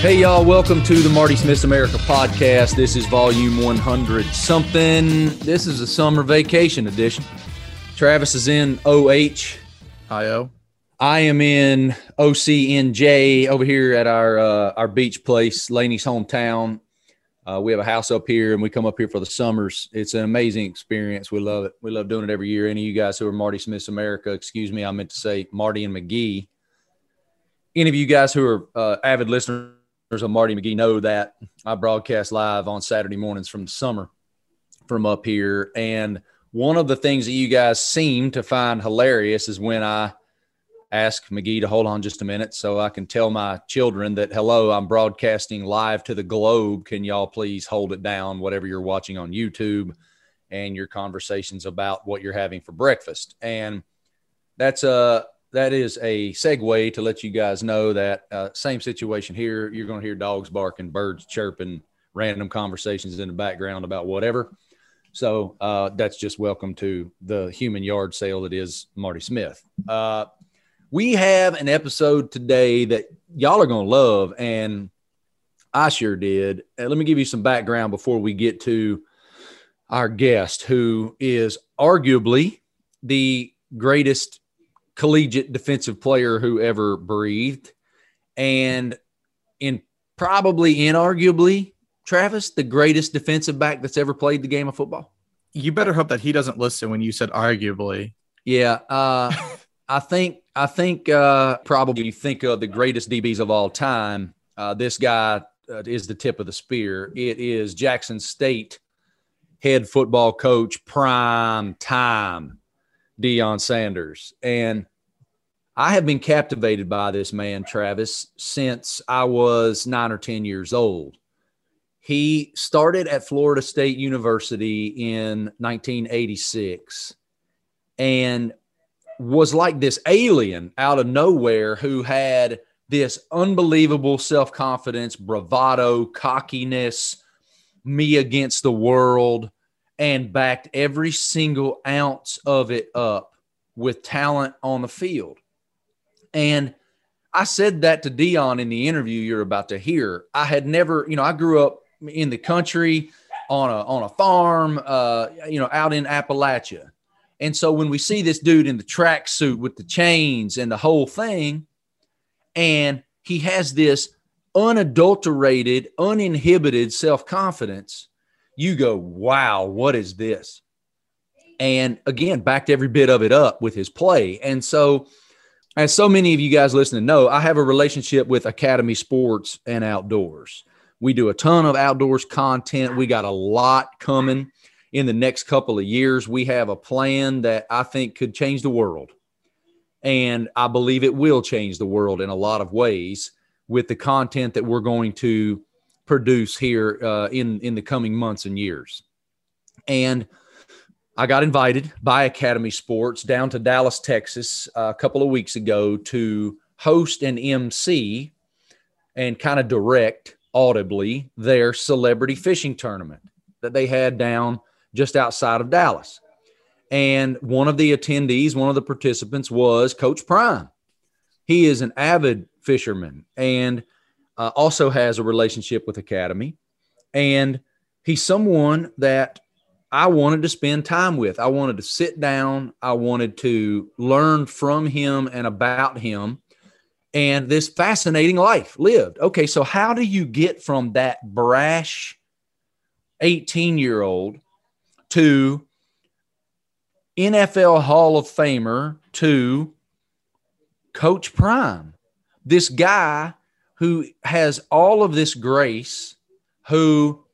Hey, y'all, welcome to the Marty Smith's America podcast. This is volume 100 something. This is a summer vacation edition. Travis is in OH. IO. I am in OCNJ over here at our uh, our beach place, Laney's hometown. Uh, we have a house up here, and we come up here for the summers. It's an amazing experience. We love it. We love doing it every year. Any of you guys who are Marty Smith's America, excuse me, I meant to say Marty and McGee. Any of you guys who are uh, avid listeners of Marty McGee know that I broadcast live on Saturday mornings from the summer from up here. And one of the things that you guys seem to find hilarious is when I ask McGee to hold on just a minute so I can tell my children that, hello, I'm broadcasting live to the globe. Can y'all please hold it down, whatever you're watching on YouTube and your conversations about what you're having for breakfast? And that's a, that is a segue to let you guys know that uh, same situation here. You're going to hear dogs barking, birds chirping, random conversations in the background about whatever. So uh, that's just welcome to the human yard sale that is Marty Smith. Uh, we have an episode today that y'all are going to love, and I sure did. Let me give you some background before we get to our guest, who is arguably the greatest collegiate defensive player who ever breathed. And in probably inarguably, Travis, the greatest defensive back that's ever played the game of football. You better hope that he doesn't listen when you said arguably. Yeah. Uh, I think, I think uh, probably you think of the greatest DBs of all time. Uh, this guy uh, is the tip of the spear. It is Jackson State head football coach, prime time, Deion Sanders. And I have been captivated by this man, Travis, since I was nine or 10 years old. He started at Florida State University in 1986 and was like this alien out of nowhere who had this unbelievable self confidence, bravado, cockiness, me against the world, and backed every single ounce of it up with talent on the field. And I said that to Deion in the interview you're about to hear. I had never, you know, I grew up in the country on a on a farm, uh, you know, out in Appalachia. And so when we see this dude in the tracksuit with the chains and the whole thing, and he has this unadulterated, uninhibited self confidence, you go, wow, what is this? And again, backed every bit of it up with his play. And so as so many of you guys listening know, I have a relationship with Academy Sports and Outdoors. We do a ton of outdoors content. We got a lot coming in the next couple of years. We have a plan that I think could change the world. And I believe it will change the world in a lot of ways with the content that we're going to produce here uh, in, in the coming months and years. And I got invited by Academy Sports down to Dallas, Texas, uh, a couple of weeks ago to host an MC and kind of direct audibly their celebrity fishing tournament that they had down just outside of Dallas. And one of the attendees, one of the participants was Coach Prime. He is an avid fisherman and uh, also has a relationship with Academy. And he's someone that I wanted to spend time with. I wanted to sit down. I wanted to learn from him and about him and this fascinating life lived. Okay, so how do you get from that brash 18 year old to NFL Hall of Famer to Coach Prime? This guy who has all of this grace, who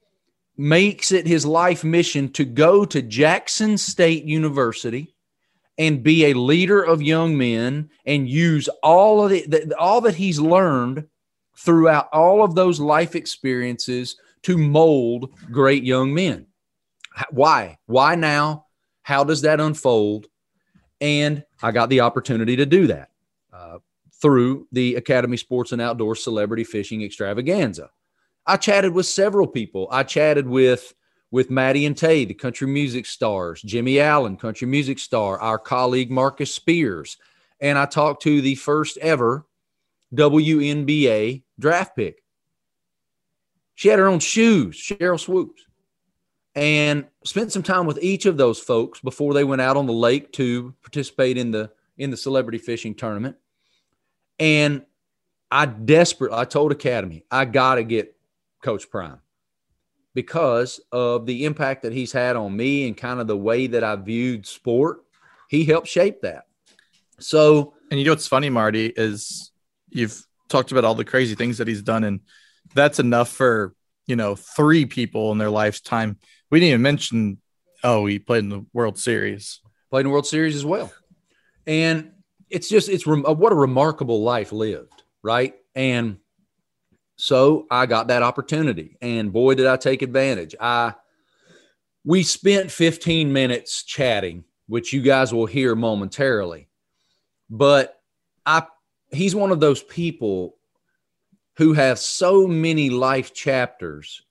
makes it his life mission to go to Jackson State University and be a leader of young men and use all of the, the, all that he's learned throughout all of those life experiences to mold great young men. Why? Why now? How does that unfold? And I got the opportunity to do that through the Academy Sports and Outdoor Celebrity Fishing Extravaganza. I chatted with several people. I chatted with with Maddie and Tay, the country music stars, Jimmy Allen, country music star, our colleague Marcus Spears, and I talked to the first ever WNBA draft pick, She had her own shoes, Sheryl Swoopes, and spent some time with each of those folks before they went out on the lake to participate in the in the celebrity fishing tournament. And I desperate I told Academy, I got to get Coach Prime because of the impact that he's had on me and kind of the way that I viewed sport. He helped shape that. So, and you know what's funny, Marty, is you've talked about all the crazy things that he's done, and that's enough for you know three people in their lifetime. We didn't even mention, oh, he played in the World Series, played in the World Series as well, and it's just it's rem- uh, what a remarkable life lived, right? And so I got that opportunity, and boy, did I take advantage. I we spent 15 minutes chatting, which you guys will hear momentarily, but I he's one of those people who have so many life chapters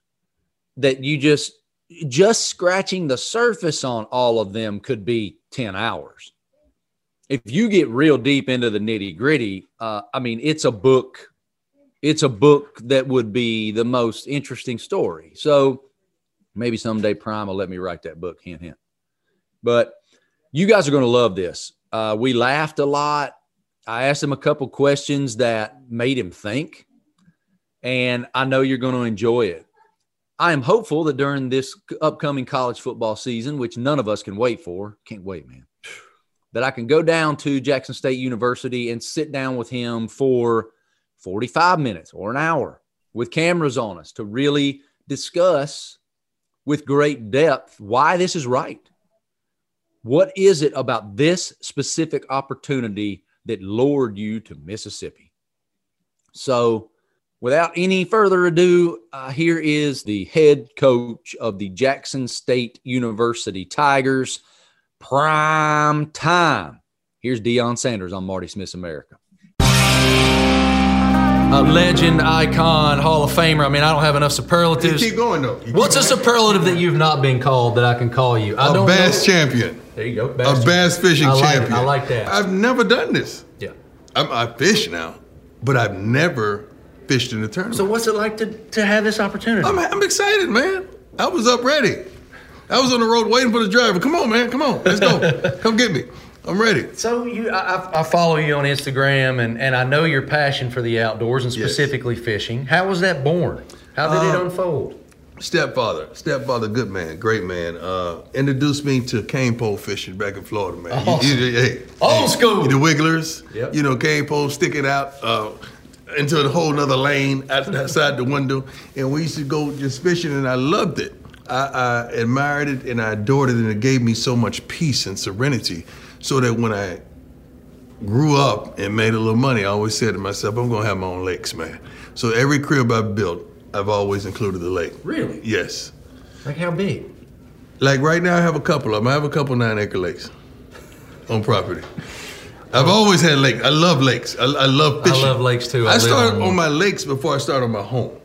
that you just just scratching the surface on all of them could be 10 hours if you get real deep into the nitty gritty uh, i mean it's a book it's a book that would be the most interesting story. So maybe someday prime will let me write that book hint hint. But you guys are going to love this. Uh, we laughed a lot. I asked him a couple questions that made him think, and I know you're going to enjoy it. I am hopeful that during this upcoming college football season, which none of us can wait for, can't wait, man, that I can go down to Jackson State University and sit down with him for 45 minutes or an hour with cameras on us to really discuss with great depth why this is right. What is it about this specific opportunity that lured you to Mississippi. So, without any further ado, uh, here is the head coach of the Jackson State University Tigers, prime time. Here's Deion Sanders on Marty Smith's America. A legend, icon, Hall of Famer. I mean, I don't have enough superlatives. You keep going though. You What's a superlative that you've not been called that I can call you? I a don't bass know. champion. There you go. a bass fishing I like, champion. I like that. I've never done this. yeah. I'm, I fish now, but I've never fished in a tournament. So what's it like to, to have this opportunity? I'm, I'm excited, man. I was up ready. I was on the road waiting for the driver. Come on, man. Come on. Let's go. Come get me. I'm ready. So you, I, I follow you on Instagram, and, and I know your passion for the outdoors and Yes. specifically fishing. How was that born? How did it Um, unfold? Stepfather, stepfather, good man, great man. Uh, introduced me to cane pole fishing back in Florida, man. You- Awesome. you- hey, Old hey, school. The wigglers, Yep. you know, cane pole sticking out uh, into a whole nother lane outside the window, and we used to go just fishing, and I loved it. I, I admired it and I adored it, and it gave me so much peace and serenity, so that when I grew up and made a little money, I always said to myself, I'm gonna have my own lakes, man. So every crib I've built, I've always included the lake. Really? Yes. Like how big? Like right now, I have a couple of them. I have a couple nine acre lakes on property. I've oh. always had lakes. I love lakes. I, I love I love lakes, too. I I, live start on on, my lakes before I started on my home.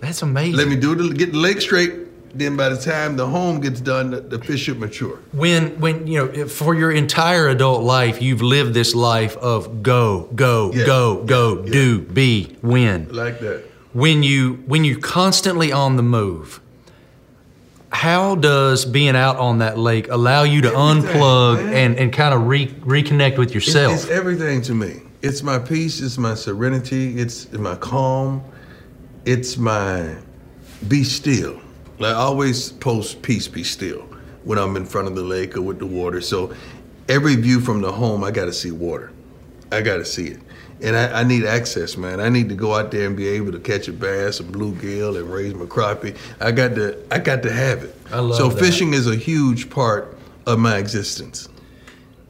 That's amazing. Let me do the get the lake straight. Then by the time the home gets done, the, the fish should mature. when when you know for your entire adult life, you've lived this life of go, go, Yeah. go, go, Yeah. do, be, win. Like that. when you when you're constantly on the move how does being out on that lake allow you to Everything, unplug man. and, and kind of re, reconnect with It's, yourself it's everything to me. It's my peace. It's my serenity. It's my calm. It's my be still. Like I always post peace, be still when I'm in front of the lake or with the water. So every view from the home, I got to see water. I got to see it. And I, I need access, man. I need to go out there and be able to catch a bass, a bluegill, and raise my crappie. I got to, I got to have it. I love so that. fishing is a huge part of my existence.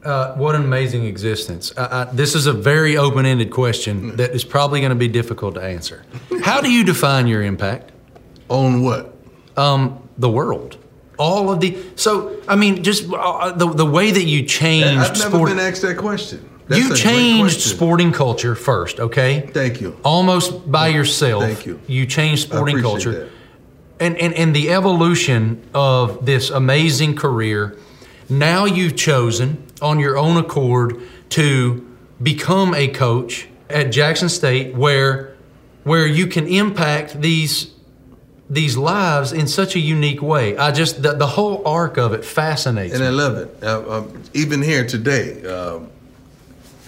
uh, what an amazing existence I, I, this is a very open-ended question that is probably going to be difficult to answer how do you define your impact On what? Um, the world all of the so i mean just uh, the, the way that you changed I've never sport been asked that question. That's you changed sporting culture first okay Thank you. almost by yourself. Thank you. You changed sporting culture. that. And, and and the evolution of this amazing career. Now you've chosen on your own accord to become a coach at Jackson State where where you can impact these these lives in such a unique way. I just the, the whole arc of it fascinates me. and me. I love it. Uh, um, even here today, um,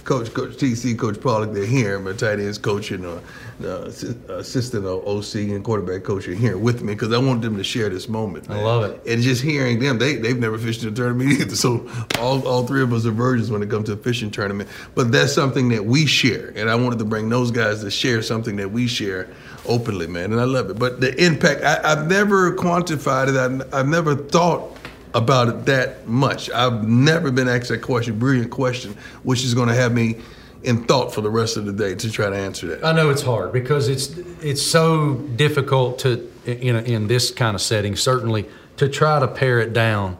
Coach Coach TC, Coach Pollock, they're here. My tight ends coach and uh, assi- assistant of OC and quarterback coach are here with me because I want them to share this moment. I love it. And just hearing them, they they've never fished in a tournament either. So all, all three of us are virgins when it comes to a fishing tournament. But that's something that we share, and I wanted to bring those guys to share something that we share openly, man. And I love it. But the impact, I, I've never quantified it. I, I've never thought about it that much. I've never been asked that question, brilliant question, which is going to have me in thought for the rest of the day to try to answer that. I know it's hard because it's it's so difficult to in in this kind of setting certainly to try to pare it down,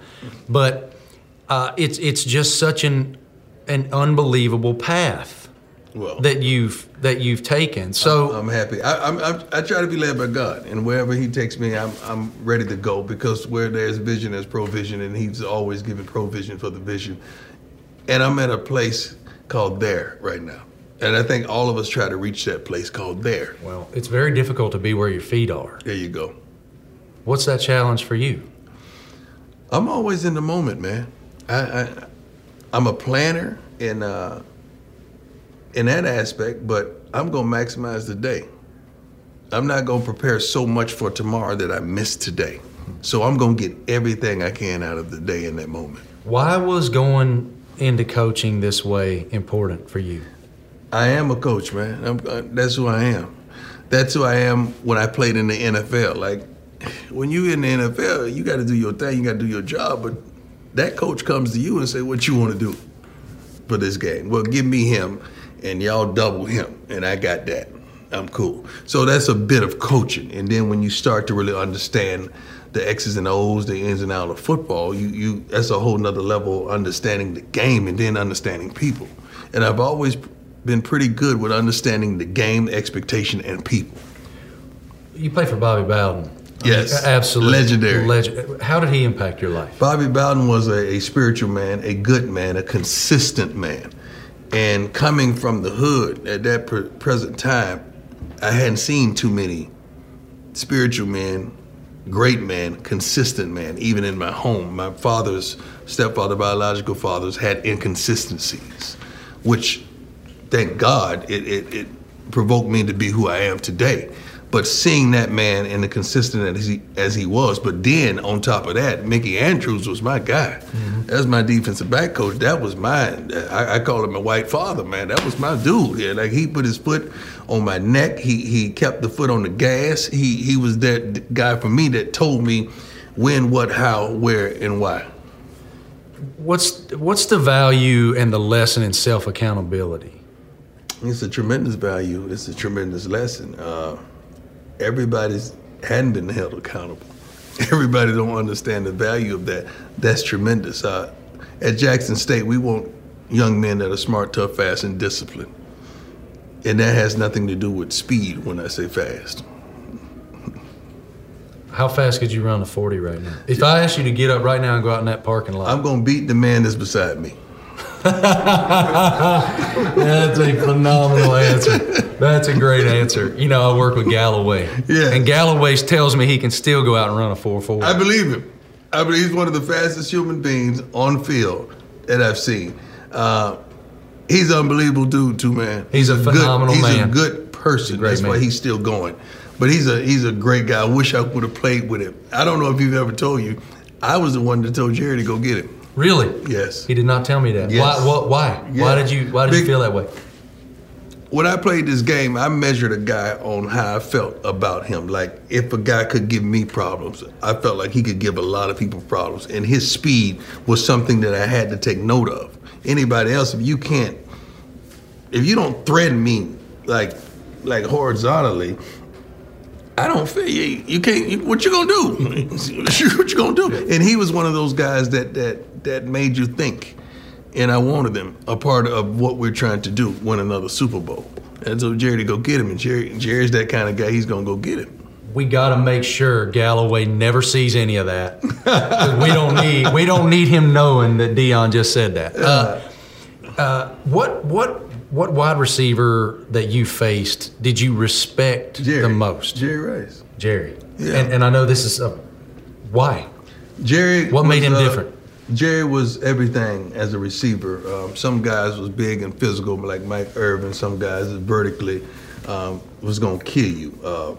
but uh, it's it's just such an an unbelievable path Well, that you've that you've taken. So I'm happy. I, I'm, I'm, I try to be led by God, and wherever He takes me, I'm, I'm ready to go because where there's vision, there's provision, and He's always giving provision for the vision. And I'm at a place called there right now, and I think all of us try to reach that place called there. well, it's very difficult to be where your feet are. There you go. What's that challenge for you? I'm always in the moment, man. I, I I'm a planner and uh, in that aspect, but I'm gonna maximize the day. I'm not gonna prepare so much for tomorrow that I miss today. So I'm gonna get everything I can out of the day in that moment. Why was going into coaching this way important for you? I am a coach, man. I'm, uh, that's who I am. That's who I am when I played in the NFL. Like when you in the NFL, you got to do your thing, you got to do your job. But that coach comes to you and say, "What you want to do for this game?" Well, give me him, and y'all double him, and I got that. I'm cool. So that's a bit of coaching, and then when you start to really understand the X's and O's, the ins and outs of football, you you that's a whole nother level of understanding the game and then understanding people. And I've always been pretty good with understanding the game, expectation, and people. You played for Bobby Bowden. Yes. absolutely Legendary. Legend. How did he impact your life? Bobby Bowden was a, a spiritual man, a good man, a consistent man. And coming from the hood at that pre- present time, I hadn't seen too many spiritual men, great men, consistent men, even in my home. My father's stepfather, biological fathers, had inconsistencies, which, thank God, it, it, it provoked me to be who I am today. But seeing that man and the consistent as he as he was, but then on top of that, Mickey Andrews was my guy. That's my defensive back coach. That was mine. I, I call him my white father, man. That was my dude. Yeah, like he put his foot on my neck. He he kept the foot on the gas. He he was that guy for me that told me when, what, how, where, and why. What's what's the value and the lesson in self accountability? It's a tremendous value. It's a tremendous lesson. Uh, everybody's hadn't been held accountable. Everybody don't understand the value of that. That's tremendous. Uh, at Jackson State, we want young men that are smart, tough, fast, and disciplined. And that has nothing to do with speed when I say fast. How fast could you run a forty right now? If I asked you to get up right now and go out in that parking lot, I'm going to beat the man that's beside me. That's a phenomenal answer. That's a great answer. You know, I work with Galloway. Yeah. And Galloway tells me he can still go out and run a 4 4. I believe him. I believe he's one of the fastest human beings on field that I've seen. Uh, he's an unbelievable dude too, man. He's a phenomenal good, he's man. a good person. That's why he's still going. But he's a he's a great guy. I wish I would have played with him. I don't know if you've ever told you. I was the one that told Jerry to go get him. Really? Yes. He did not tell me that. Yes. Why? What, why? Why did you? Why did you feel that way? when I played this game, I measured a guy on how I felt about him. Like if a guy could give me problems, I felt like he could give a lot of people problems. And his speed was something that I had to take note of. Anybody else, if you can't, if you don't threaten me like like horizontally, I don't feel you. You can't. You, what you gonna do? what you gonna do? And he was one of those guys that that that made you think. And I wanted them a part of what we're trying to do, win another Super Bowl. And so Jerry to go get him, and Jerry Jerry's that kind of guy. He's gonna go get him. We got to make sure Galloway never sees any of that. we don't need we don't need him knowing that Deion just said that. Uh, uh, what what what wide receiver that you faced did you respect Jerry, the most? Jerry Rice. Jerry. Yeah. And, and I know this is a why. Jerry. What made was, him uh, different? Jerry was everything as a receiver. Um, some guys was big and physical, like Mike Irvin. Some guys vertically um, was gonna kill you. Uh,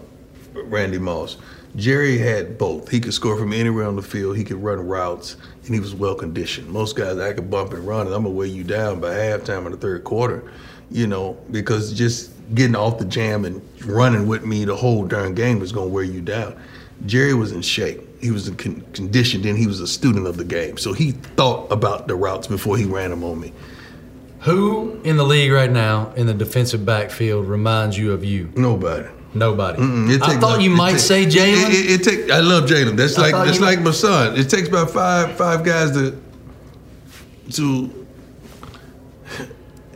Randy Moss. Jerry had both. He could score from anywhere on the field. He could run routes, and he was well conditioned. Most guys, I could bump and run, and I'm gonna weigh you down by halftime in the third quarter. You know, because just getting off the jam and running with me the whole darn game was gonna wear you down. Jerry was in shape. He was in con- conditioned, and he was a student of the game. So he thought about the routes before he ran them on me. Who in the league right now in the defensive backfield reminds you of you? Nobody. Nobody. I thought you might take- say Jalen. it, it take. I love Jalen. That's I like that's like my son. It takes about five five guys to to.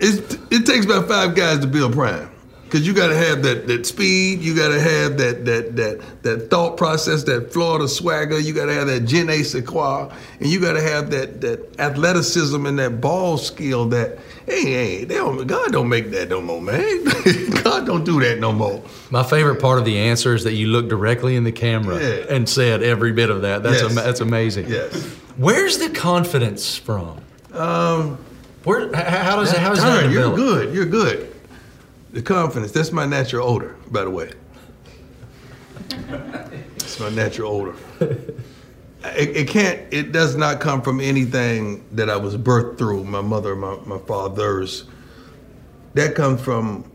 It it takes about five guys to build prime. Cause you gotta have that, that speed, you gotta have that that that that thought process, that Florida swagger, you gotta have that je ne sais quoi, and you gotta have that that athleticism and that ball skill that hey hey they don't, God don't make that no more, man. God don't do that no more. My favorite part of the answer is that you looked directly in the camera Yeah. and said every bit of that. That's Yes. ama- that's amazing. Yes. Where's the confidence from? Um Where? How does how does that you're good. You're good. The confidence. That's my natural odor, by the way. It's my natural odor. It, it can't. It does not come from anything that I was birthed through. My mother, my my father's. That comes from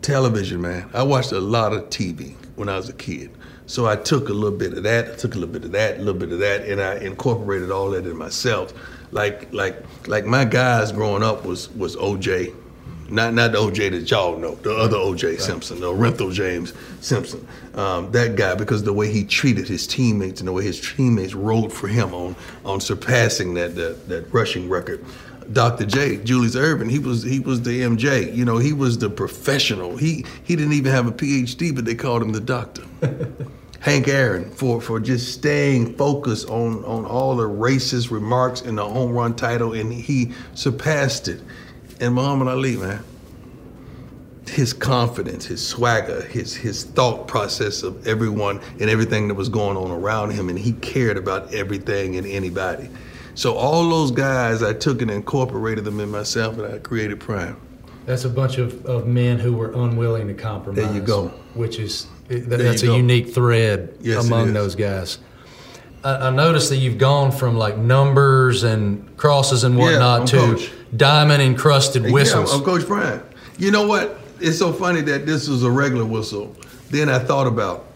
television, man. I watched a lot of TV when I was a kid. So I took a little bit of that, I took a little bit of that, a little bit of that, and I incorporated all that in myself. Like like like my guys growing up was was OJ. Not not the OJ that y'all know, the other OJ Simpson, the Renthal James Simpson. Um, that guy, because the way he treated his teammates and the way his teammates rode for him on on surpassing that that, that rushing record. Dr. J, Julius Erving, he was he was the MJ. You know, he was the professional. He he didn't even have a PhD, but they called him the doctor. Hank Aaron for for just staying focused on on all the racist remarks in the home run title, and he surpassed it. And Muhammad Ali, man, his confidence, his swagger, his his thought process of everyone and everything that was going on around him, and he cared about everything and anybody. So all those guys, I took and incorporated them in myself, and I created Prime. That's a bunch of, of men who were unwilling to compromise. There you go. Which is that, that's a go. unique thread Yes, among those guys. I, I noticed that you've gone from like numbers and crosses and whatnot I'm to Coach. Diamond encrusted whistles. Yeah, I'm Coach Prime. You know what? It's so funny that this was a regular whistle. Then I thought about,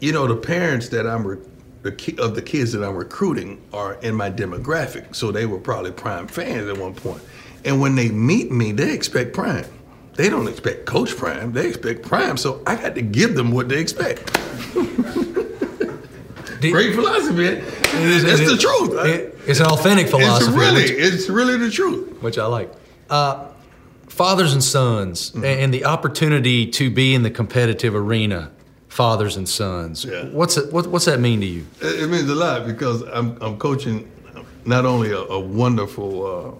you know, the parents that I'm re- the ki- of the kids that I'm recruiting are in my demographic, so they were probably Prime fans at one point. And when they meet me, they expect Prime. They don't expect Coach Prime. They expect Prime. So I got to give them what they expect. Great philosophy. It's, is- That's it the truth. it- it's an authentic philosophy. it's really, which- it's really the truth. which I like. Uh, fathers and sons, Mm-hmm. and the opportunity to be in the competitive arena, fathers and sons. Yeah. What's it, what, what's that mean to you? It it means a lot because I'm I'm coaching not only a, a wonderful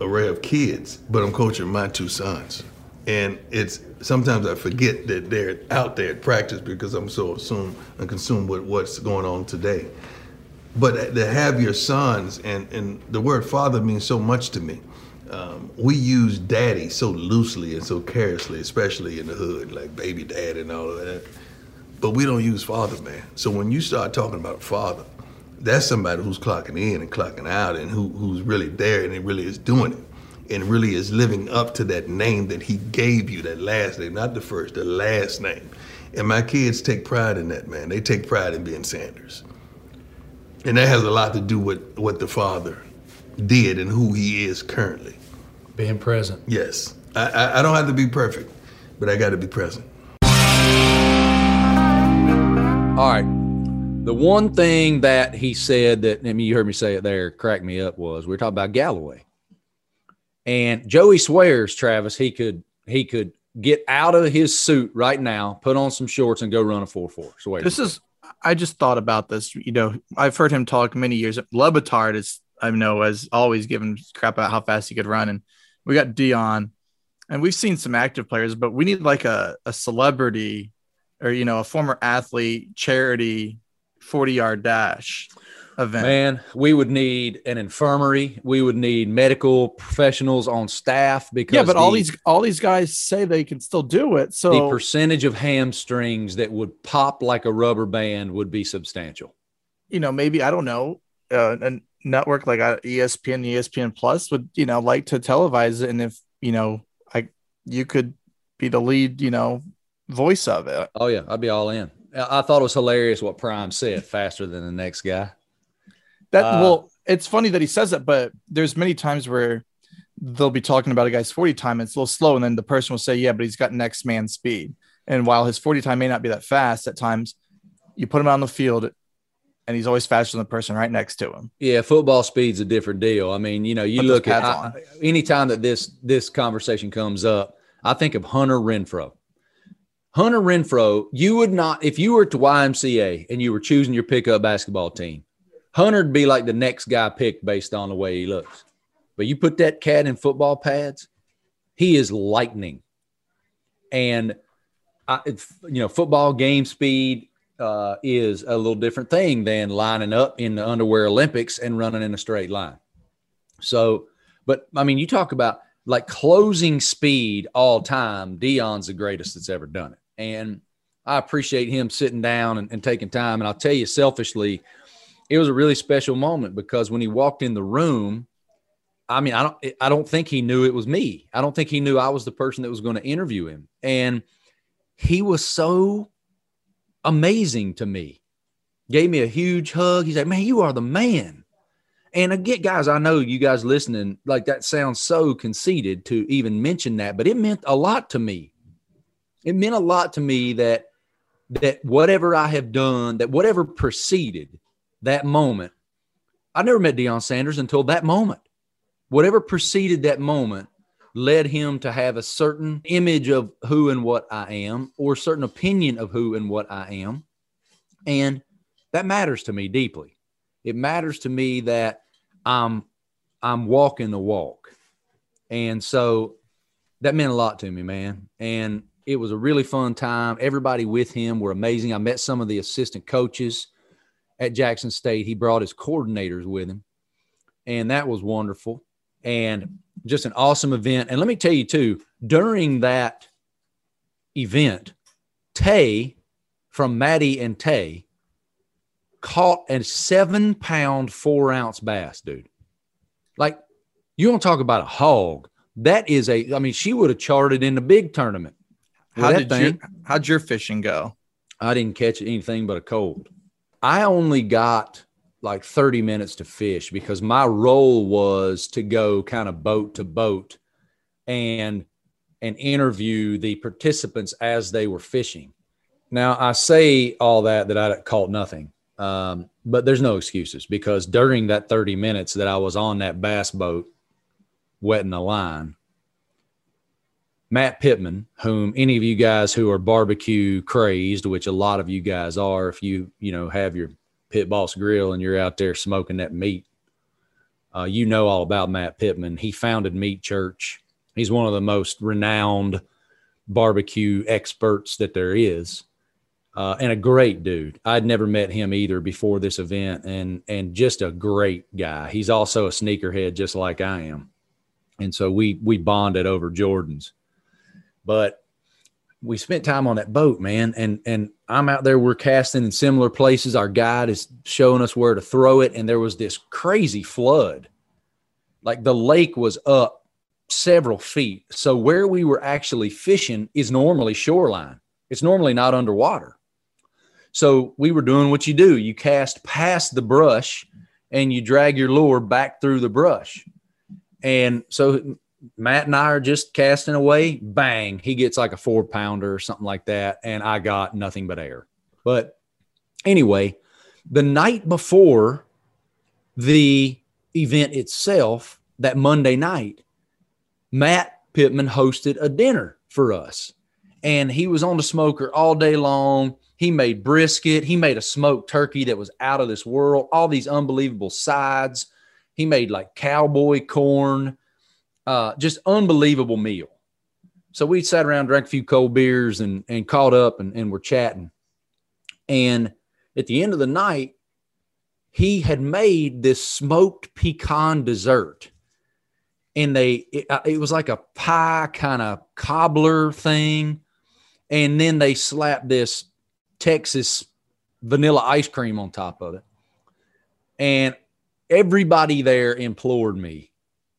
uh, array of kids, but I'm coaching my two sons, and it's sometimes I forget that they're out there at practice because I'm so assumed and consumed with what's going on today. But to have your sons, and, and the word father means so much to me. Um, we use daddy so loosely and so carelessly, especially in the hood, like baby dad and all of that. But we don't use father, man. So when you start talking about father, that's somebody who's clocking in and clocking out and who, who's really there and it really is doing it and really is living up to that name that he gave you, that last name, not the first, the last name. And my kids take pride in that, man. They take pride in being Sanders. And that has a lot to do with what the father did and who he is currently. Being present. Yes. I, I, I don't have to be perfect, but I got to be present. All right. The one thing that he said that, I mean, you heard me say it there, cracked me up was we were talking about Galloway. And Joey swears, Travis, he could he could get out of his suit right now, put on some shorts, and go run a 4 4. Swear. This is I just thought about this. You know, I've heard him talk many years. Le Batard is I know has always given crap about how fast he could run, and we got Deion, and we've seen some active players, but we need like a, a celebrity or you know a former athlete charity 40 yard dash event. Man, we would need an infirmary. We would need medical professionals on staff because yeah, but all these all these guys say they can still do it. So the percentage of hamstrings that would pop like a rubber band would be substantial. you know, maybe I don't know, uh, a network like uh, ESPN, ESPN Plus would you know like to televise it, and if you know, I you could be the lead, you know, voice of it. Oh yeah, I'd be all in. I thought it was hilarious what Prime said. Faster than the next guy. That Uh, well, it's funny that he says that, but there's many times where they'll be talking about a guy's 40 time, and it's a little slow, and then the person will say, Yeah, but he's got next man speed. And while his 40 time may not be that fast at times, you put him out on the field and he's always faster than the person right next to him. Yeah, football speed's a different deal. I mean, you know, you Put look at I, anytime that this this conversation comes up, I think of Hunter Renfrow. Hunter Renfrow, you would not if you were to YMCA and you were choosing your pickup basketball team, Hunter'd be like the next guy picked based on the way he looks. But you put that cat in football pads, he is lightning. And I, you know, football game speed uh, is a little different thing than lining up in the underwear Olympics and running in a straight line. So, but I mean, you talk about like closing speed all time. Deion's the greatest that's ever done it. And I appreciate him sitting down and, and taking time. And I'll tell you selfishly, it was a really special moment because when he walked in the room, I mean, I don't, I don't think he knew it was me. I don't think he knew I was the person that was going to interview him. And he was so amazing to me. Gave me a huge hug. He's like, man, you are the man. And again, guys, I know you guys listening, like that sounds so conceited to even mention that, but it meant a lot to me. It meant a lot to me that that whatever I have done, that whatever preceded that moment, I never met Deion Sanders until that moment. Whatever preceded that moment led him to have a certain image of who and what I am, or certain opinion of who and what I am. And that matters to me deeply. It matters to me that I'm I'm walking the walk. And so that meant a lot to me, man. And it was a really fun time. Everybody with him were amazing. I met some of the assistant coaches at Jackson State. He brought his coordinators with him. And that was wonderful. And just an awesome event. And let me tell you too, during that event, Tay from Maddie and Tay caught a seven pound, four ounce bass, dude. Like, you want to talk about a hog? That is a, I mean, she would have charted in the big tournament. How did your how'd your fishing go? I didn't catch anything but a cold. I only got like 30 minutes to fish because my role was to go kind of boat to boat and and interview the participants as they were fishing. Now I say all that that I caught nothing, um, but there's no excuses because during that 30 minutes that I was on that bass boat, wetting the line, Matt Pittman, whom any of you guys who are barbecue crazed, which a lot of you guys are, if you you know have your pit boss grill and you're out there smoking that meat, uh, you know all about Matt Pittman. He founded Meat Church. He's one of the most renowned barbecue experts that there is, uh, and a great dude. I'd never met him either before this event, and and just a great guy. He's also a sneakerhead, just like I am, and so we we bonded over Jordans but we spent time on that boat, man. And and I'm out there, we're casting in similar places. Our guide is showing us where to throw it, and there was this crazy flood. Like the lake was up several feet. So where we were actually fishing is normally shoreline. It's normally not underwater. So we were doing what you do. You cast past the brush and you drag your lure back through the brush. And so Matt and I are just casting away. Bang, he gets like a four pounder or something like that. And I got nothing but air. But anyway, the night before the event itself, that Monday night, Matt Pittman hosted a dinner for us. And he was on the smoker all day long. He made brisket. He made a smoked turkey that was out of this world, all these unbelievable sides. He made like cowboy corn uh, just unbelievable meal. so we sat around, drank a few cold beers, and and caught up, and and we're chatting. And at the end of the night, he had made this smoked pecan dessert, and they it, uh, it was like a pie kind of cobbler thing, and then they slapped this Texas vanilla ice cream on top of it, and everybody there implored me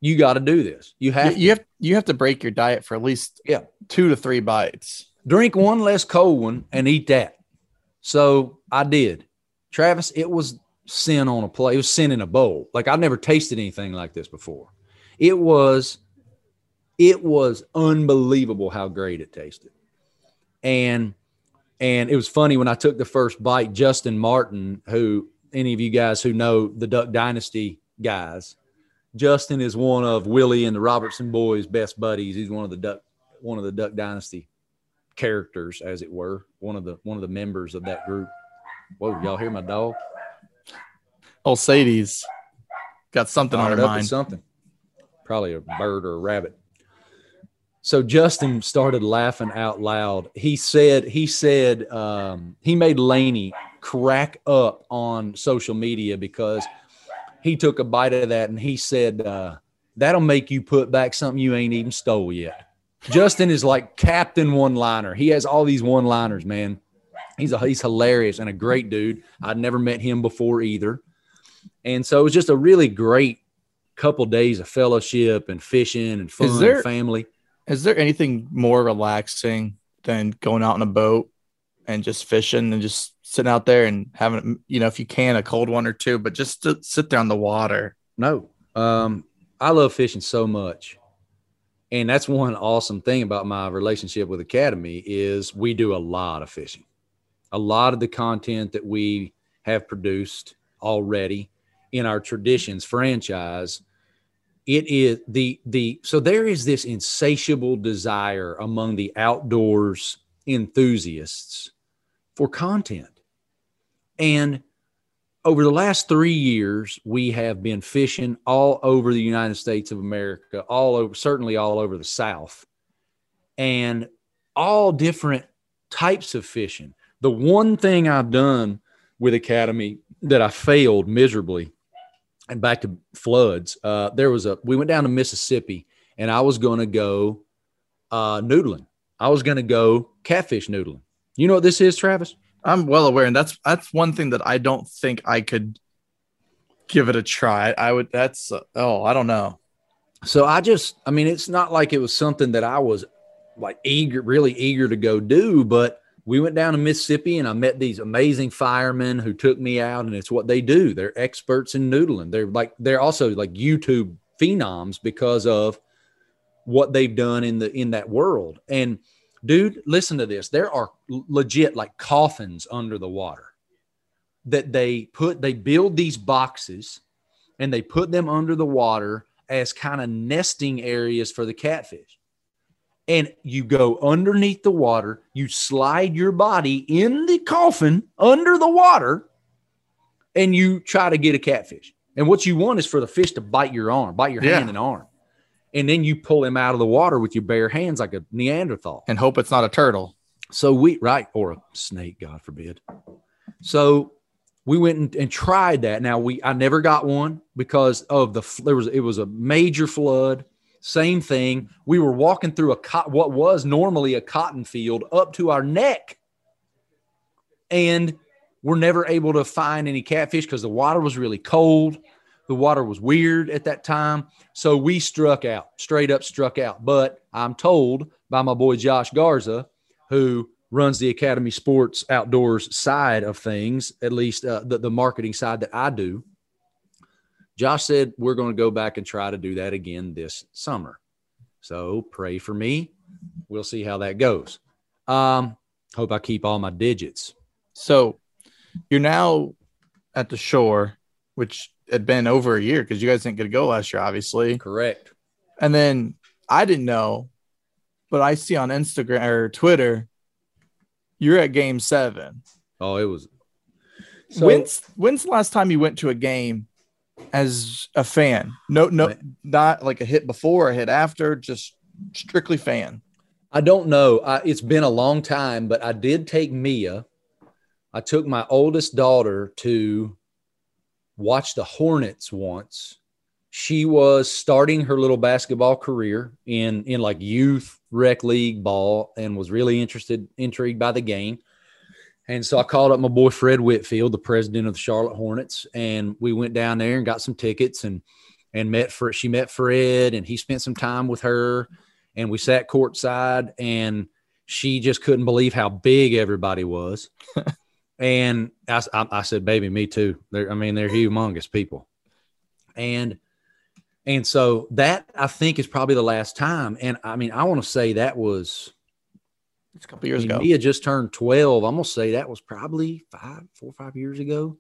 you got to do this. You have you, you have you have to break your diet for at least yeah two to three bites. Drink one less cold one and eat that. So I did. Travis, it was sin on a plate. It was sin in a bowl. Like I've never tasted anything like this before. It was it was unbelievable how great it tasted. And and it was funny when I took the first bite, Justin Martin, who any of you guys who know the Duck Dynasty guys, Justin is one of Willie and the Robertson boys' best buddies. He's one of the Duck one of the Duck Dynasty characters, as it were. One of the one of the members of that group. Whoa, y'all hear my dog? Oh, Sadie's got something on her mind. Something, probably a bird or a rabbit. So Justin started laughing out loud. He said, he said, um, he made Laney crack up on social media because he took a bite of that and he said, uh, "That'll make you put back something you ain't even stole yet." Justin is like Captain One Liner. He has all these one liners, man. He's a, he's hilarious and a great dude. I'd never met him before either, and so it was just a really great couple days of fellowship and fishing and fun there, and family. Is there anything more relaxing than going out on a boat and just fishing and just sitting out there and having, you know, if you can, a cold one or two, but just to sit there on the water. No, um, I love fishing so much. And that's one awesome thing about my relationship with Academy is we do a lot of fishing. A lot of the content that we have produced already in our traditions franchise it is the the so there is this insatiable desire among the outdoors enthusiasts for content and over the last three years, we have been fishing all over the United States of America, all over, certainly all over the South, and all different types of fishing. The one thing I've done with Academy that I failed miserably, and back to floods, uh, there was a, we went down to Mississippi and I was going to go uh, noodling. I was going to go catfish noodling. You know what this is, Travis? I'm well aware, and that's that's one thing that I don't think I could give it a try. I would. That's oh, I don't know. So I just, I mean, it's not like it was something that I was like eager, really eager to go do, but we went down to Mississippi and I met these amazing firemen who took me out, and it's what they do. They're experts in noodling. They're like they're also like YouTube phenoms because of what they've done in the in that world. And dude, listen to this. There are legit like coffins under the water that they put, they build these boxes and they put them under the water as kind of nesting areas for the catfish. And you go underneath the water, you slide your body in the coffin under the water, and you try to get a catfish. And what you want is for the fish to bite your arm, bite your yeah. hand and arm and then you pull him out of the water with your bare hands like a Neanderthal and hope it's not a turtle. So we right or a snake, God forbid. So we went and, and, tried that. Now we I never got one because of the there was it was a major flood. Same thing. We were walking through a what was normally a cotton field up to our neck, and we're never able to find any catfish because the water was really cold. The water was weird at that time. So we struck out, straight up struck out. But I'm told by my boy Josh Garza, who runs the Academy Sports Outdoors side of things, at least uh, the, the marketing side that I do. Josh said, We're going to go back and try to do that again this summer. So pray for me. We'll see how that goes. Um, hope I keep all my digits. So you're now at the shore, which had been over a year because you guys didn't get to go last year, obviously. Correct. And then I didn't know, but I see on Instagram or Twitter, you're at game seven. Oh, it was. So, when's when's the last time you went to a game as a fan? No, no, not like a hit before, a hit after, just strictly fan. I don't know. I, it's been a long time, but I did take Mia. I took my oldest daughter to watch the Hornets once. She was starting her little basketball career in in like youth rec league ball and was really interested intrigued by the game. And so I called up my boy Fred Whitfield, the president of the Charlotte Hornets, and we went down there and got some tickets and and met for she met Fred and he spent some time with her and we sat courtside and she just couldn't believe how big everybody was. and I, I, said, baby, me too. They're, I mean, they're humongous people. And, and so that I think is probably the last time. And I mean, I want to say that was it's a couple years I mean, ago. Mia just turned 12. I'm going to say that was probably five, four or five years ago.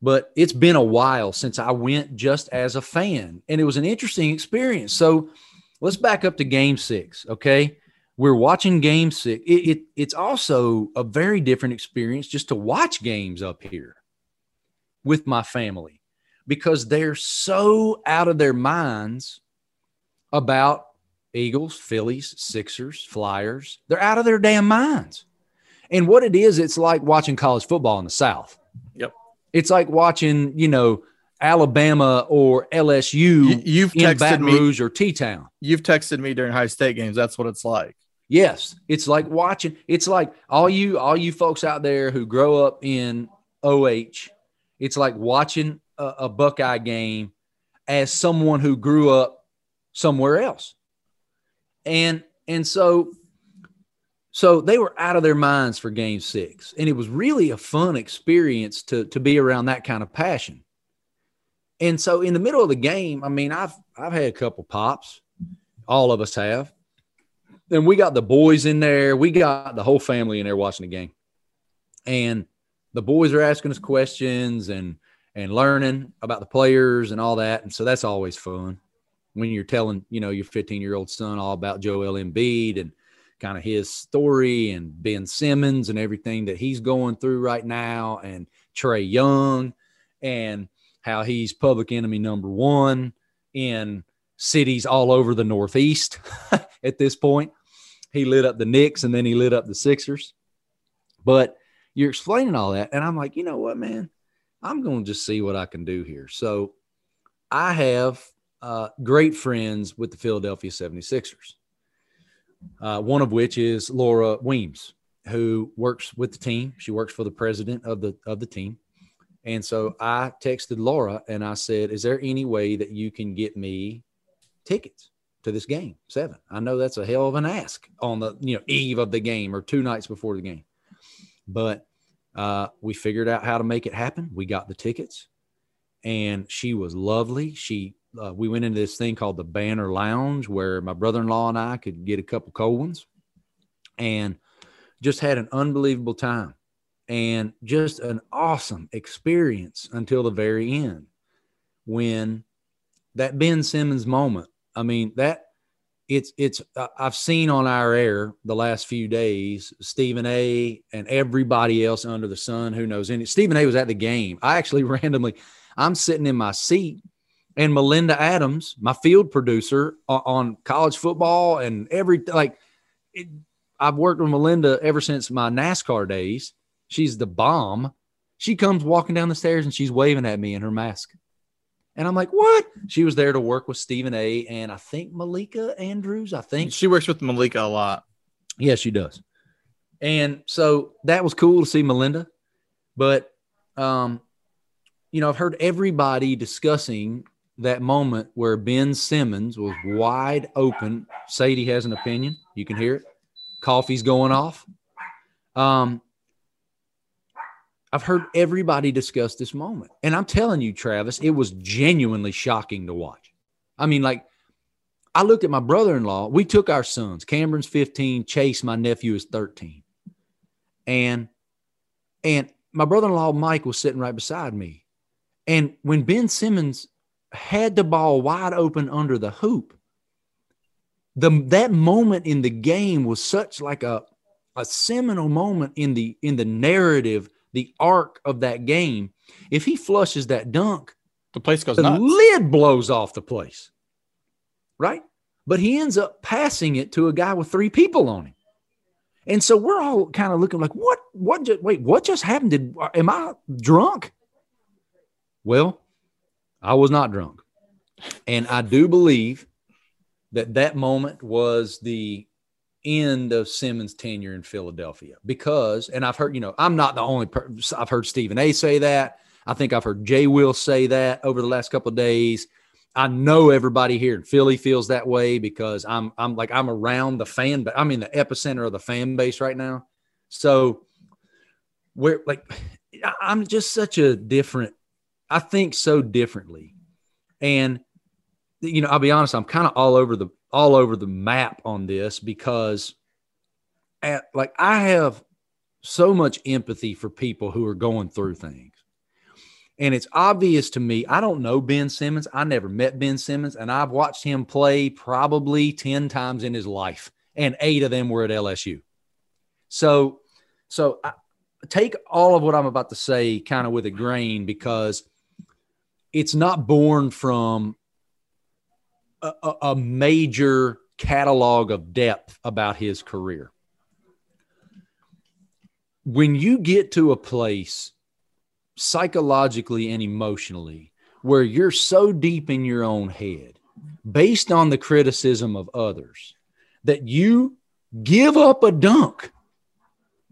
But it's been a while since I went just as a fan. And it was an interesting experience. So, let's back up to game six. Okay. We're watching game six. It, it, it's also a very different experience just to watch games up here with my family because they're so out of their minds about Eagles, Phillies, Sixers, Flyers. They're out of their damn minds. And what it is, it's like watching college football in the South. Yep. It's like watching, you know, Alabama or LSU you, have in Baton Rouge or T Town. You've texted me during high state games. That's what it's like. Yes, it's like watching. It's like all you all you folks out there who grow up in OH. It's like watching a, a Buckeye game as someone who grew up somewhere else, and and so so they were out of their minds for Game Six, and it was really a fun experience to to be around that kind of passion. And so in the middle of the game, I mean, I've I've had a couple pops. All of us have. And we got the boys in there. We got the whole family in there watching the game. And the boys are asking us questions and and learning about the players and all that. And so that's always fun when you're telling, you know, your 15 year old son all about Joel Embiid and kind of his story and Ben Simmons and everything that he's going through right now and Trae Young and how he's public enemy number one in cities all over the Northeast at this point. He lit up the Knicks and then he lit up the Sixers. But you're explaining all that. And I'm like, you know what, man? I'm going to just see what I can do here. So I have uh, great friends with the Philadelphia 76ers, uh, one of which is Laura Weems, who works with the team. She works for the president of the of the team. And so I texted Laura and I said, Is there any way that you can get me tickets to this game seven? I know that's a hell of an ask on the you know eve of the game or two nights before the game. But uh, we figured out how to make it happen. We got the tickets, and she was lovely. She uh, we went into this thing called the Banner Lounge where my brother-in-law and I could get a couple cold ones, and just had an unbelievable time and just an awesome experience until the very end when that Ben Simmons moment. I mean, that it's it's I've seen on our air the last few days Stephen A and everybody else under the sun who knows any Stephen A was at the game. I actually randomly I'm sitting in my seat and Melinda Adams, my field producer on, on college football and every like it, I've worked with Melinda ever since my NASCAR days She's the bomb. She comes walking down the stairs and she's waving at me in her mask. And I'm like, what? She was there to work with Stephen A. and I think Malika Andrews. I think she works with Malika a lot. Yeah, she does. And so that was cool to see Melinda. But, um, you know, I've heard everybody discussing that moment where Ben Simmons was wide open. Sadie has an opinion. You can hear it. Coffee's going off. Um, I've heard everybody discuss this moment. And I'm telling you, Travis, it was genuinely shocking to watch. I mean, like, I looked at my brother in law. We took our sons. Cameron's 15, Chase, my nephew, is 13. And and my brother-in-law Mike was sitting right beside me. And when Ben Simmons had the ball wide open under the hoop, the that moment in the game was such like a a seminal moment in the in the narrative the arc of that game. If he flushes that dunk, the place goes the nuts. lid blows off the place. Right? but he ends up passing it to a guy with three people on him. And so we're all kind of looking like, what, what, just, wait, what just happened? Did, am I drunk? Well, I was not drunk. And I do believe that that moment was the end of Simmons' tenure in Philadelphia because, and I've heard, you know, I'm not the only person, I've heard Stephen A say that. I think I've heard Jay Will say that over the last couple of days. I know everybody here in Philly feels that way because I'm I'm like I'm around the fan, but I'm in the epicenter of the fan base right now. So we're like I'm just such a different, I think so differently. And you know, I'll be honest, I'm kind of all over the all over the map on this because at, like I have so much empathy for people who are going through things. And it's obvious to me, I don't know Ben Simmons. I never met Ben Simmons, and I've watched him play probably 10 times in his life, and eight of them were at LSU. So, so I, take all of what I'm about to say kind of with a grain because it's not born from a, a major catalog of depth about his career. When you get to a place psychologically and emotionally where you're so deep in your own head based on the criticism of others that you give up a dunk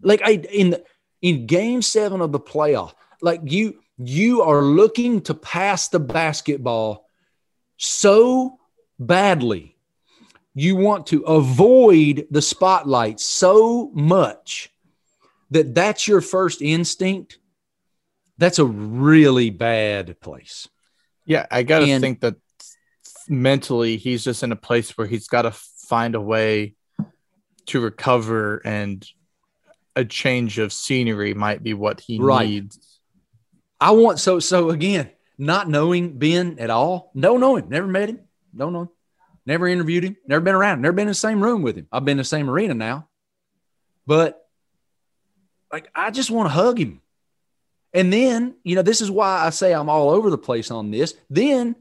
like I in the, in game 7 of the playoff like you you are looking to pass the basketball so badly you want to avoid the spotlight so much that that's your first instinct that's a really bad place. Yeah, I got to think that mentally he's just in a place where he's got to find a way to recover and a change of scenery might be what he right. needs. I want so so again, not knowing Ben at all. Don't know him, never met him, don't know never interviewed him, never been around, never been in the same room with him. I've been in the same arena now, but like I just want to hug him. And then, you know, this is why I say I'm all over the place on this. Then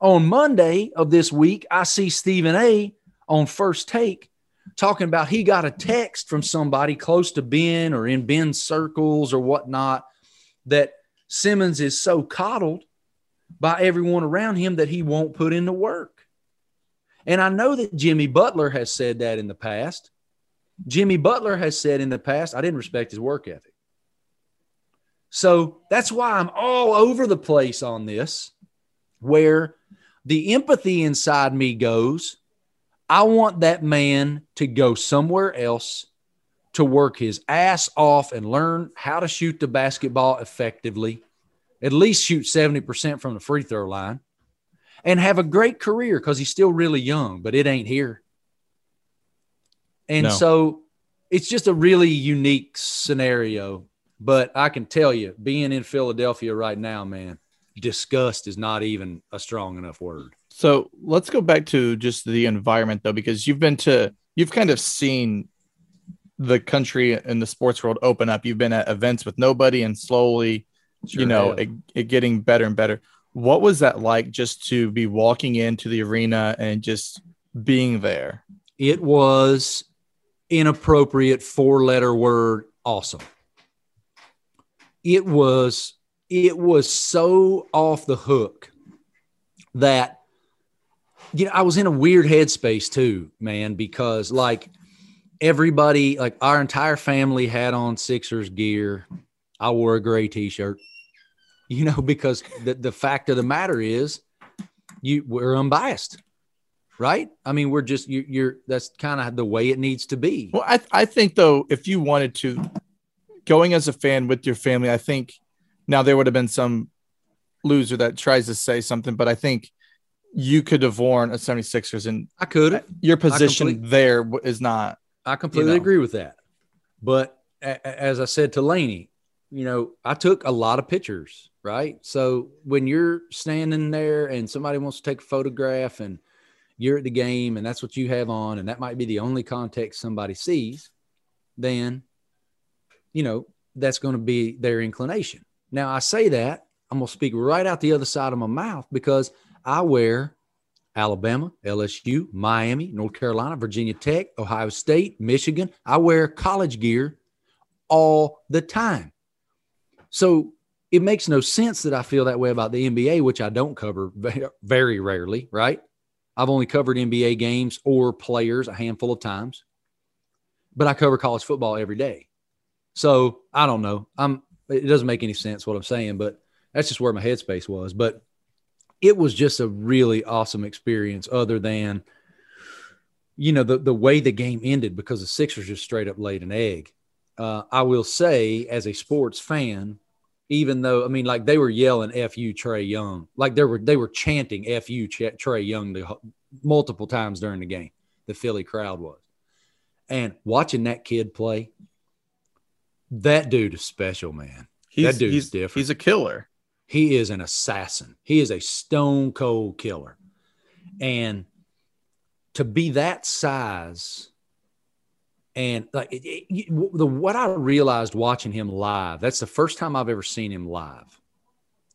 on Monday of this week, I see Stephen A on first take talking about he got a text from somebody close to Ben or in Ben's circles or whatnot that Simmons is so coddled by everyone around him that he won't put in the work. And I know that Jimmy Butler has said that in the past. Jimmy Butler has said in the past, I didn't respect his work ethic. So that's why I'm all over the place on this, where the empathy inside me goes, I want that man to go somewhere else to work his ass off and learn how to shoot the basketball effectively, at least shoot 70% from the free throw line, and have a great career because he's still really young, but it ain't here. And no. so it's just a really unique scenario but I can tell you, being in Philadelphia right now, man, disgust is not even a strong enough word. So let's go back to just the environment, though, because you've been to, you've kind of seen the country and the sports world open up. You've been at events with nobody and slowly, sure you know, it, it getting better and better. What was that like just to be walking into the arena and just being there? It was inappropriate four letter word awesome it was it was so off the hook that you know I was in a weird headspace too, man, because like everybody, like our entire family had on Sixers gear. I wore a gray t-shirt, you know, because the, the fact of the matter is you we're unbiased right? I mean, we're just you, you're that's kind of the way it needs to be. Well, I I think though, if you wanted to, going as a fan with your family, I think now there would have been some loser that tries to say something, but I think you could have worn a 76ers and I could. Your position there is not. I completely you know. agree with that. But as I said to Laney, you know, I took a lot of pictures, right? So when you're standing there and somebody wants to take a photograph and you're at the game and that's what you have on, and that might be the only context somebody sees, then you know, that's going to be their inclination. Now, I say that I'm going to speak right out the other side of my mouth because I wear Alabama, LSU, Miami, North Carolina, Virginia Tech, Ohio State, Michigan. I wear college gear all the time. So it makes no sense that I feel that way about the NBA, which I don't cover very rarely, right? I've only covered NBA games or players a handful of times, but I cover college football every day. So I don't know. I'm it doesn't make any sense what I'm saying, but that's just where my headspace was. But it was just a really awesome experience, other than you know the the way the game ended because the Sixers just straight up laid an egg. Uh, I will say, as a sports fan, even though I mean, like they were yelling "Fu Trae Young," like they were they were chanting "Fu Trae Young" the, multiple times during the game. The Philly crowd was, and watching that kid play, that dude is special, man. He's, that dude's he's, different. He's a killer. He is an assassin. He is a stone cold killer. And to be that size and like it, it, the what I realized watching him live, that's the first time I've ever seen him live.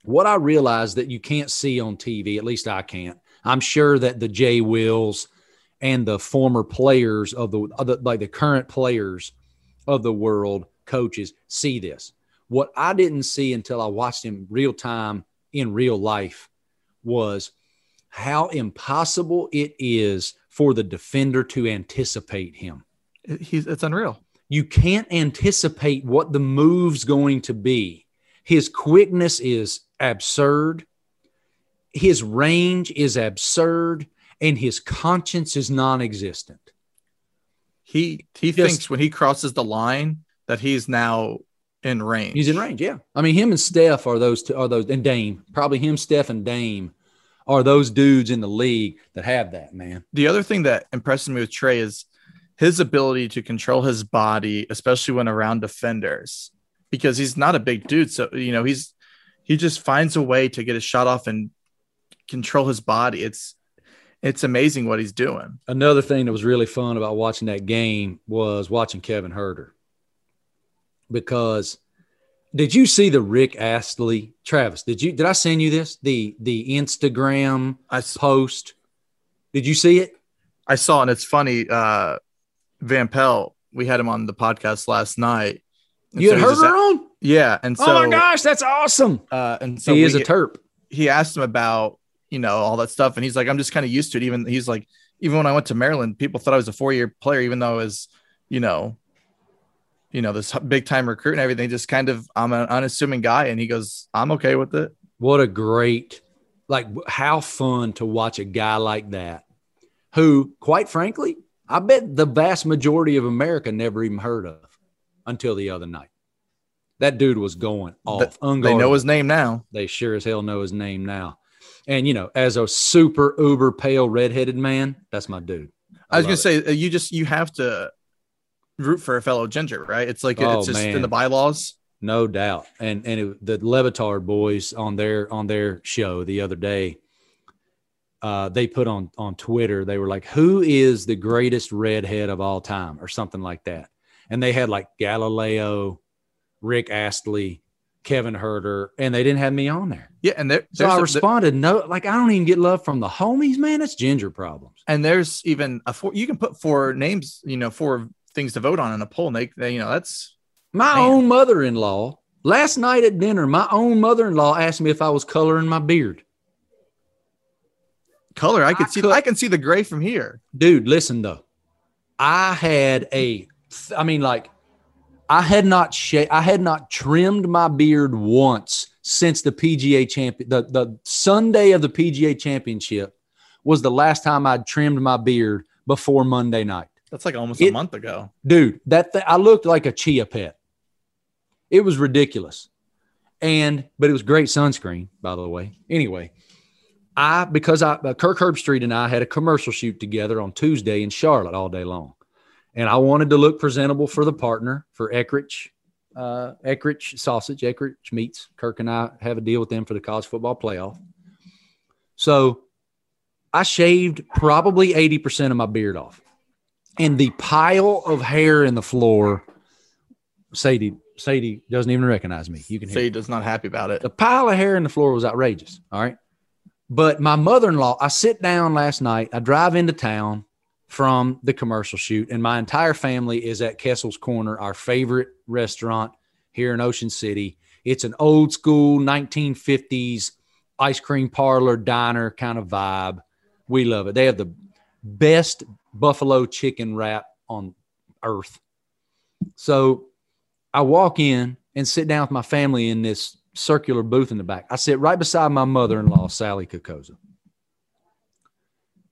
What I realized that you can't see on TV, at least I can't. I'm sure that the Jay Wills and the former players of the, of the like the current players of the world coaches see this. What I didn't see until I watched him real time in real life was how impossible it is for the defender to anticipate him. He's it's unreal. You can't anticipate what the move's going to be. His quickness is absurd. His range is absurd and his conscience is non-existent. He he Just- thinks when he crosses the line that he's now in range. He's in range, yeah. I mean, him and Steph are those two, are those and Dame, probably him, Steph, and Dame are those dudes in the league that have that, man. The other thing that impresses me with Trae is his ability to control his body, especially when around defenders, because he's not a big dude. So you know he's he just finds a way to get a shot off and control his body. It's it's amazing what he's doing. Another thing that was really fun about watching that game was watching Kevin Huerter. Because did you see the Rick Astley Travis? Did you did I send you this? The the Instagram I, post. Did you see it? I saw and it's funny. Uh, Van Pelt, we had him on the podcast last night. And You so had he just- Huerter on? Yeah, and so oh my gosh, that's awesome. uh, and so he is we- a terp. he asked him about you know all that stuff and he's like i'm just kind of used to it even he's like even when i went to maryland people thought i was a four-year player even though i was you know you know this big time recruit and everything just kind of i'm an unassuming guy and he goes i'm okay with it What a great, like, how fun to watch a guy like that who, quite frankly, I bet the vast majority of America never even heard of until the other night. That dude was going off. Th- they know his name now They sure as hell know his name now. And, you know, as a super uber pale redheaded man, that's my dude. i was gonna it. say uh, you just you have to root for a fellow ginger right it's like Oh, it's just man. in the bylaws No doubt. And and it, the Le Batard boys on their on their show the other day, uh, they put on on Twitter, they were like, Who is the greatest redhead of all time? or something like that. And they had like Galileo, Rick Astley, Kevin Huerter, and they didn't have me on there. yeah and there, So I responded, No, like I don't even get love from the homies, man. It's ginger problems. and there's even a four you can put four names you know four things to vote on in a poll and they, they you know that's My Man. own mother in law, last night at dinner, my own mother in law asked me if I was coloring my beard. Color. I can I see could- i can see the gray from here. Dude listen though. I had a i mean like i had not sha- i had not trimmed my beard once since the pga champion the, the sunday of the pga championship was the last time i'd trimmed my beard before monday night. That's like almost It- a month ago. dude that th- i looked like a chia pet. It was ridiculous. And but it was great sunscreen by the way. Anyway i because i uh, kirk herbstreit and i had a commercial shoot together on tuesday in charlotte all day long and i wanted to look presentable for the partner for eckrich uh eckrich sausage eckrich meats kirk and i have a deal with them for the college football playoff so i shaved probably 80% of my beard off and the pile of hair in the floor. Sadie, Sadie doesn't even recognize me. You can hear Say does not happy about it. the pile of hair in the floor was outrageous. All right. But my mother-in-law, I sit down last night. I drive into town from the commercial shoot, and my entire family is at Kessel's Korner, our favorite restaurant here in Ocean City. It's an old school 1950s ice cream parlor diner kind of vibe. We love it. They have the best buffalo chicken wrap on earth. So I walk in and sit down with my family in this circular booth in the back. I sit right beside my mother in law, Sally Kokoza.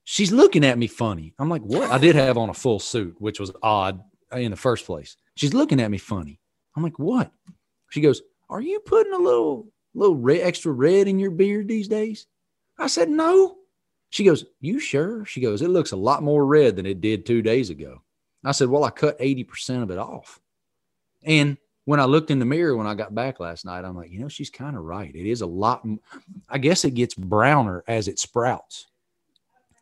She's looking at me funny. I'm like, what? I did have on a full suit, which was odd in the first place. She's looking at me funny. I'm like, what? She goes, Are you putting a little little red, extra red in your beard these days? I said, No. She goes, You sure? She goes, It looks a lot more red than it did two days ago. I said, Well, I cut 80% of it off. And when I looked in the mirror when I got back last night, I'm like, you know, she's kind of right. It is a lot. I guess it gets browner as it sprouts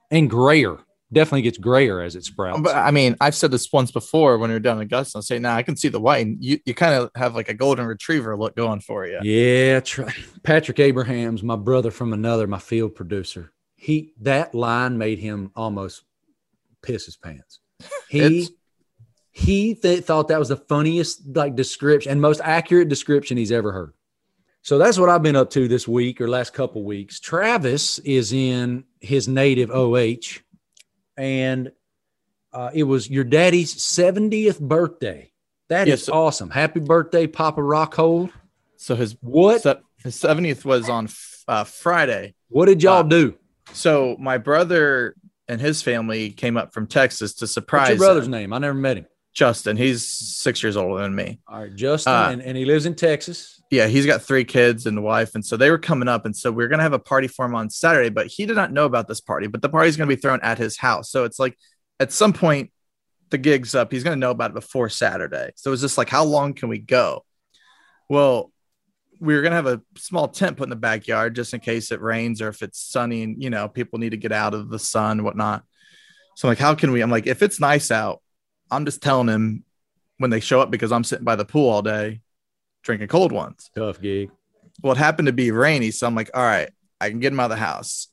and grayer. Definitely gets grayer as it sprouts. But I mean, I've said this once before when we were down in Augusta. I say, now nah, I can see the white, and you, you kind of have like a golden retriever look going for you. Yeah, try. Patrick Abrahams, my brother from another, my field producer. He that line made him almost piss his pants. He he th- thought that was the funniest like description and most accurate description he's ever heard. So that's what I've been up to this week or last couple weeks. Travis is in his native OH, and uh, it was your daddy's 70th birthday. That yes, is so, awesome. Happy birthday, Papa Rockhold. So his what? His 70th was on uh, Friday. What did y'all uh, do? So my brother and his family came up from Texas to surprise. What's your brother's him. name? I never met him. Justin. He's six years older than me. All right, Justin, uh, and, and, he lives in Texas. Yeah, he's got three kids and a wife, and so they were coming up, and so we are gonna have a party for him on Saturday. But he did not know about this party. But the party's gonna be thrown at his house, so it's like at some point the gig's up. He's gonna know about it before Saturday. So it's just like, how long can we go? Well, we were gonna have a small tent put in the backyard just in case it rains or if it's sunny and you know people need to get out of the sun and whatnot. So I'm like, how can we? I'm like, if it's nice out, I'm just telling him when they show up because I'm sitting by the pool all day drinking cold ones. Tough gig. Well, it happened to be rainy. So I'm like, all right, I can get him out of the house.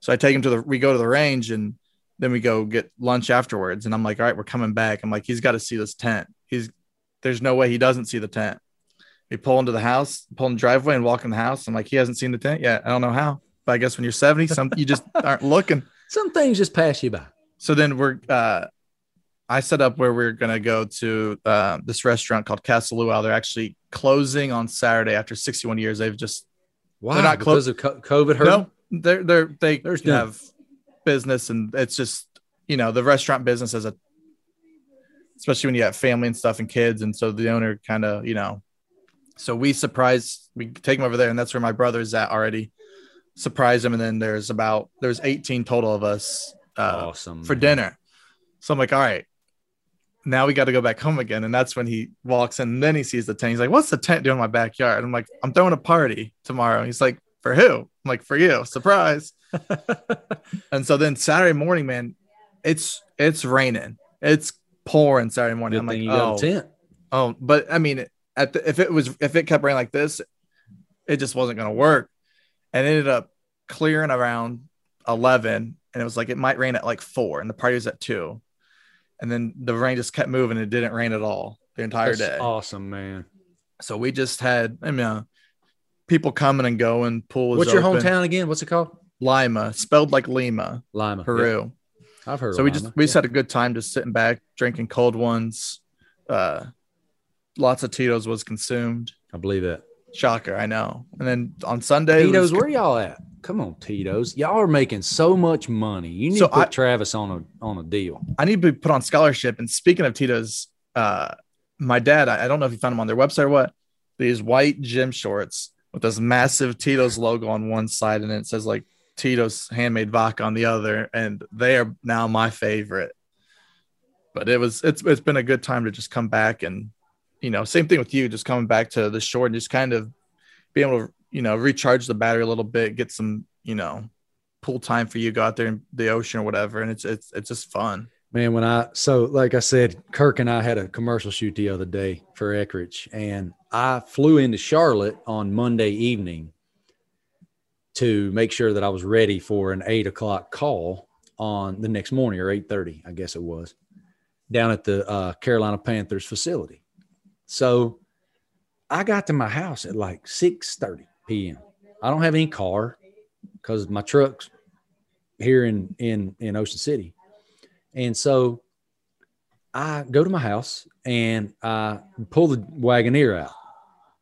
So I take him to the, we go to the range and then we go get lunch afterwards. And I'm like, all right, we're coming back. I'm like, he's got to see this tent. He's, there's no way he doesn't see the tent. We pull into the house, pull in the driveway and walk in the house. I'm like, he hasn't seen the tent yet. I don't know how, but I guess when you're 70, some, you just aren't looking. Some things just pass you by. So then we're, uh, I set up where we are gonna go to uh, this restaurant called Casa Lu Al. They're actually closing on Saturday after 61 years. They've just wow, they're not closed of COVID. Hurt? No, they're they're they There's have business, and it's just you know the restaurant business as a especially when you have family and stuff and kids, and so the owner kind of you know. So we surprise we take him over there, and that's where my brother's at already. Surprise him, and then there's about there's 18 total of us uh, awesome for man. dinner. So I'm like, all right, now we got to go back home again. And that's when he walks in and then he sees the tent. He's like, what's the tent doing in my backyard? I'm like, I'm throwing a party tomorrow. He's like, for who? I'm like, for you. Surprise. and so then Saturday morning, man, it's it's raining. It's pouring Saturday morning. Good I'm like, you oh, tent. oh, but I mean, at the, if it was if it kept raining like this, it just wasn't going to work. And it ended up clearing around 11 and it was like it might rain at like 4 and the party was at 2 and then the rain just kept moving. It didn't rain at all the entire That's day. Awesome, man. So we just had, I mean, uh, people coming and going. Pool. What's your open. hometown again? What's it called? Lima, spelled like Lima. Lima, Peru. Yeah. I've heard. So we Lima. just we yeah. just had a good time just sitting back, drinking cold ones. Uh, lots of Tito's was consumed. I believe it. Shocker, I know. And then on Sunday, Tito's, was, where y'all at? Come on, Tito's. Y'all are making so much money. You need so to put I, Travis on a on a deal. I need to be put on scholarship. And speaking of Tito's, uh, my dad, I, I don't know if you found them on their website or what, these white gym shorts with this massive Tito's logo on one side, and it says like Tito's handmade vodka on the other, and they are now my favorite. But it was it's it's been a good time to just come back and you know, same thing with you, just coming back to the shore and just kind of be able to you know, recharge the battery a little bit, get some, you know, pool time for you, go out there in the ocean or whatever. And it's, it's, it's just fun. Man, when I, so like I said, Kirk and I had a commercial shoot the other day for Eckrich and I flew into Charlotte on Monday evening. to make sure that I was ready for an eight o'clock call on the next morning or eight thirty, I guess it was, down at the uh, Carolina Panthers facility. So I got to my house at like six thirty p.m. I don't have any car because my truck's here in in in Ocean City, and so I go to my house and I pull the Wagoneer out.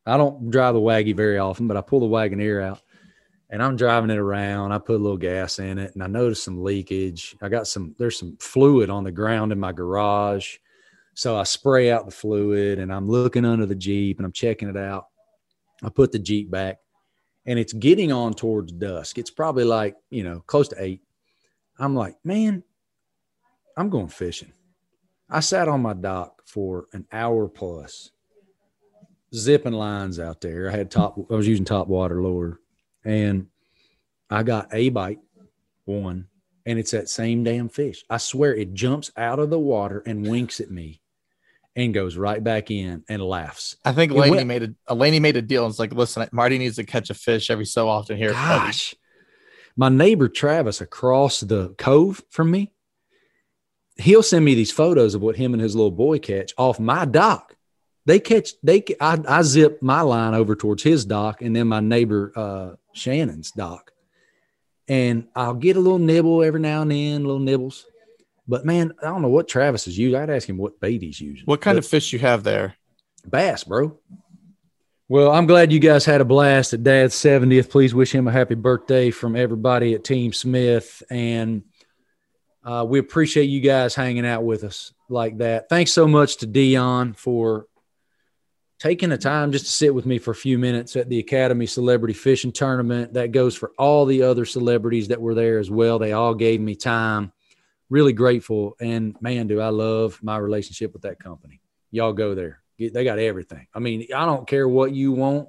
I don't drive the Waggy very often, but I pull the Wagoneer out and I'm driving it around. I put a little gas in it and I noticed some leakage. I got some, there's some fluid on the ground in my garage. So I spray out the fluid and I'm looking under the Jeep and I'm checking it out. I put the Jeep back and it's getting on towards dusk. It's probably like, you know, close to eight. I'm like, man, I'm going fishing. I sat on my dock for an hour plus, zipping lines out there. I had top, I was using top water lure, and I got a bite, one, and it's that same damn fish. I swear it jumps out of the water and winks at me and goes right back in and laughs. I think Laney went- made a Laney made a deal. And it's like, listen, Marty needs to catch a fish every so often here. Gosh, my neighbor Travis across the cove from me, he'll send me these photos of what him and his little boy catch off my dock. They catch they I, I zip my line over towards his dock and then my neighbor uh, Shannon's dock, and I'll get a little nibble every now and then, little nibbles. But man, I don't know what Travis is using. I'd ask him what bait he's using. What kind But- of fish you have there? bass, bro. Well, I'm glad you guys had a blast at Dad's 70th. Please wish him a happy birthday from everybody at Team Smith. And uh, we appreciate you guys hanging out with us like that. Thanks so much to Deion for taking the time just to sit with me for a few minutes at the Academy Celebrity Fishing Tournament. That goes for all the other celebrities that were there as well. They all gave me time. Really grateful. And man, do I love my relationship with that company. Y'all go there. Get, they got everything. I mean, I don't care what you want.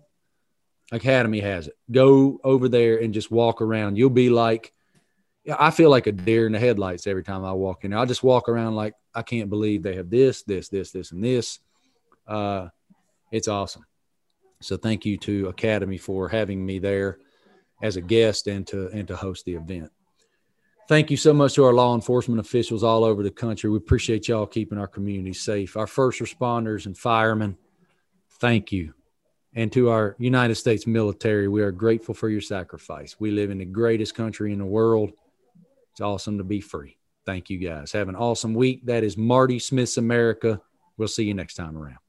Academy has it. Go over there and just walk around. You'll be like, I feel like a deer in the headlights every time I walk in there. I just walk around like I can't believe they have this, this, this, this, and this. Uh, it's awesome. So thank you to Academy for having me there as a guest and to and to host the event. Thank you so much to our law enforcement officials all over the country. We appreciate y'all keeping our community safe. Our first responders and firemen, thank you. And to our United States military, we are grateful for your sacrifice. We live in the greatest country in the world. It's awesome to be free. Thank you guys. Have an awesome week. That is Marty Smith's America. We'll see you next time around.